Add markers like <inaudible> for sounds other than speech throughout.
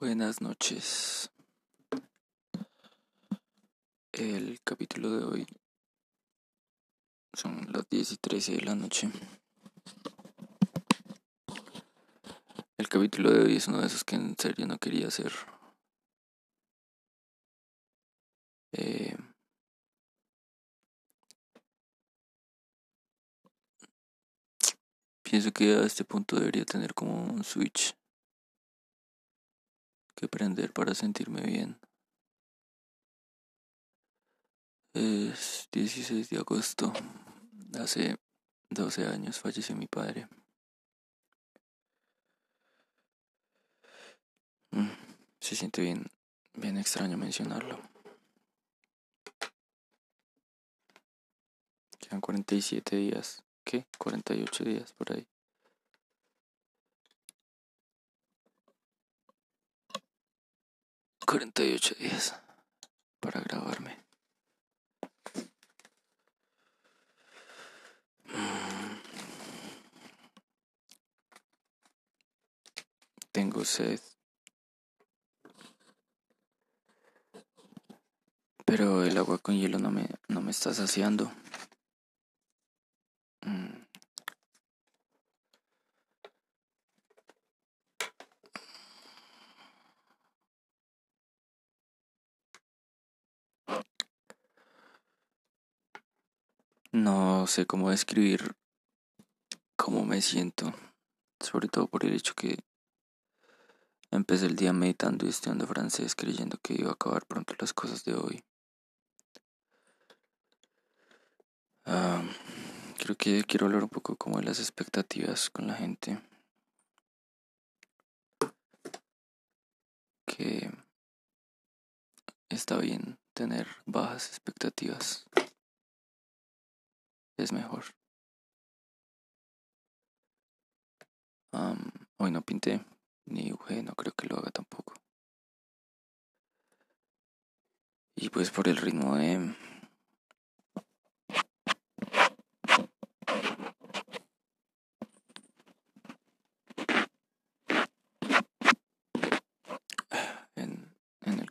Buenas noches. El capítulo de hoy son las 10 y 13 de la noche. El capítulo de hoy es uno de esos que en serio no quería hacer. Eh, pienso que a este punto debería tener como un switch que prender para sentirme bien. Es 16 de agosto. Hace 12 años falleció mi padre. Mm, se siente bien, bien extraño mencionarlo. Quedan 47 días. ¿Qué? 48 días por ahí. Cuarenta y ocho días para grabarme. Tengo sed. Pero el agua con hielo no me, no me está saciando. Mm. No sé cómo describir cómo me siento, sobre todo por el hecho que empecé el día meditando y estudiando francés creyendo que iba a acabar pronto las cosas de hoy. Ah, creo que quiero hablar un poco como de las expectativas con la gente. Que está bien tener bajas expectativas. Es mejor. hoy no pinté, ni dibujé, no creo que lo haga tampoco. Y pues por el ritmo <sighs> de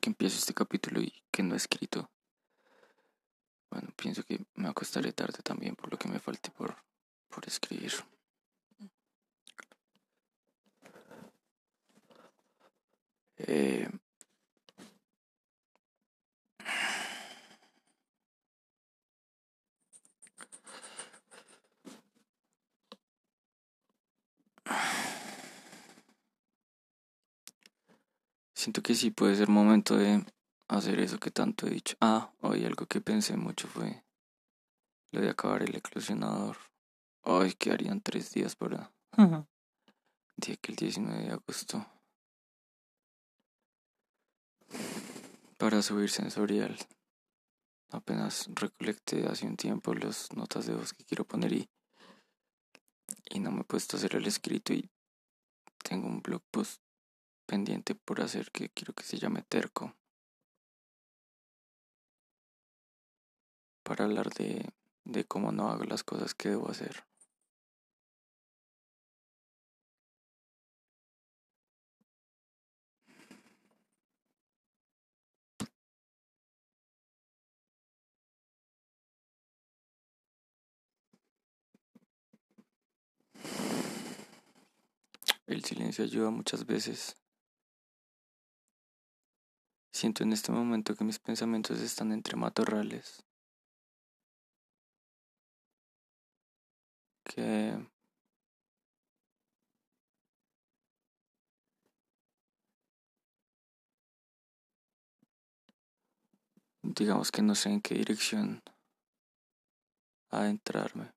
empiezo este capítulo y que no he escrito. Pienso que me acostaré tarde también por lo que me falte por, por escribir. Eh, Siento que sí puede ser momento de hacer eso que tanto he dicho. Ah, hoy algo que pensé mucho fue lo de acabar el eclosionador. Ay, que harían tres días para. Día que el 19 de agosto. Para subir sensorial. Apenas recolecté hace un tiempo las notas de voz que quiero poner y. Y no me he puesto a hacer el escrito y tengo un blog post pendiente por hacer que quiero que se llame terco. Para hablar de, de cómo no hago las cosas que debo hacer. El silencio ayuda muchas veces. Siento en este momento que mis pensamientos están entre matorrales. Que digamos que no sé en qué dirección adentrarme.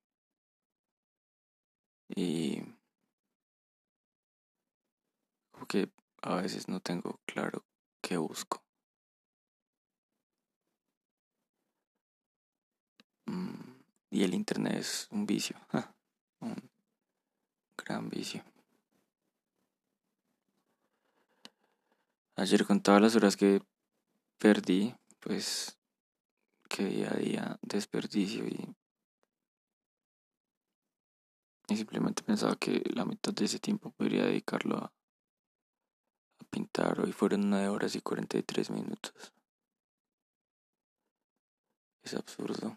Y como que a veces no tengo claro qué busco. Y el Internet es un vicio, <laughs> gran. Ayer con todas las horas que perdí, pues que día a día desperdicio y, y simplemente pensaba que la mitad de ese tiempo podría dedicarlo a, pintar. Hoy fueron 9 horas y 43 minutos. Es absurdo.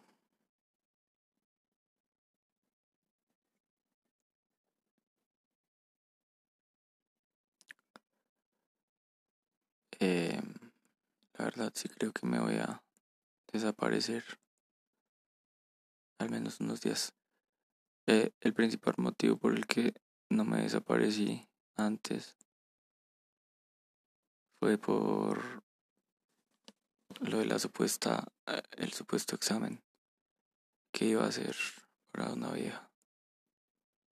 Eh, la verdad sí creo que me voy a desaparecer. Al menos unos días. Eh, el principal motivo por el que no me desaparecí antes fue por lo de la supuesta, eh, el supuesto examen que iba a hacer para una vieja.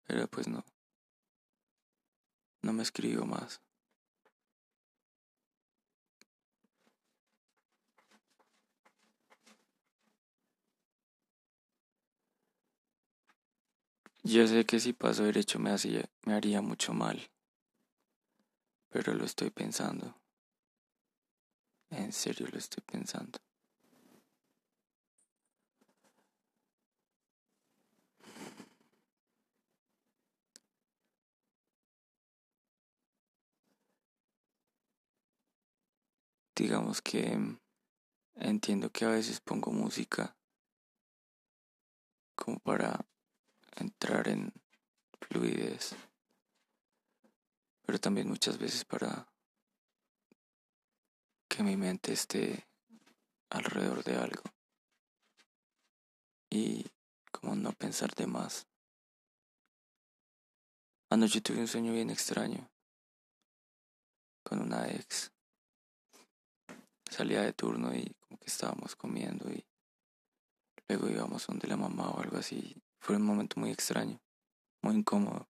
Pero pues no, no me escribo más. Yo sé que si paso derecho me, me haría mucho mal, pero lo estoy pensando. En serio lo estoy pensando. Digamos que entiendo que a veces pongo música como para entrar en fluidez, pero también muchas veces para que mi mente esté alrededor de algo y como no pensar de más. Anoche tuve un sueño bien extraño con una ex. Salía de turno y como que estábamos comiendo y luego íbamos donde la mamá o algo así fue un momento muy extraño, muy incómodo.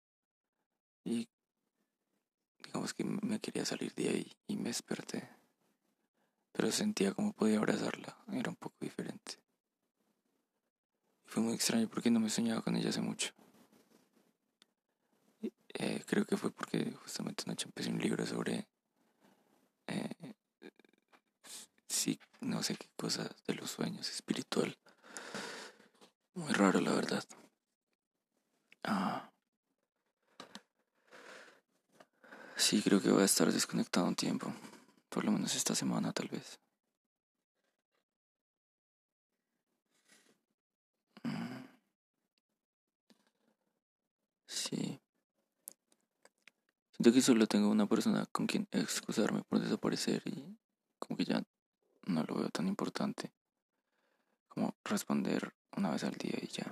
Y digamos que me quería salir de ahí y me desperté. Pero sentía como podía abrazarla, era un poco diferente. Fue muy extraño porque no me soñaba con ella hace mucho. Eh, creo que fue porque justamente anoche empecé un libro sobre eh, sí, no sé qué cosas de los sueños, espiritual. Muy raro, la verdad. Ah. Sí, creo que voy a estar desconectado un tiempo. Por lo menos esta semana, tal vez. Mm. Sí. Siento que solo tengo una persona con quien excusarme por desaparecer y como que ya no lo veo tan importante como responder una vez al día y ya.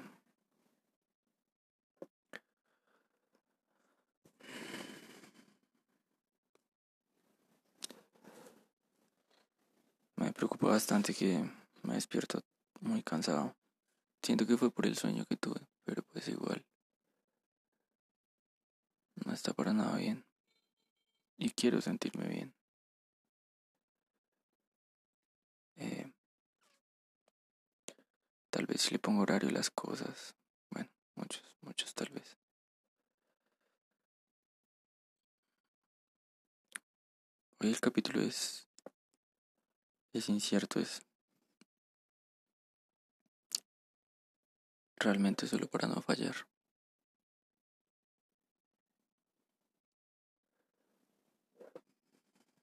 Me preocupa bastante que me despierto muy cansado. Siento que fue por el sueño que tuve, pero pues igual. No está para nada bien. Y quiero sentirme bien. Eh, Tal vez si le pongo horario a las cosas. Bueno, muchos, muchos tal vez. Hoy el capítulo es... Es incierto, es... Realmente solo para no fallar.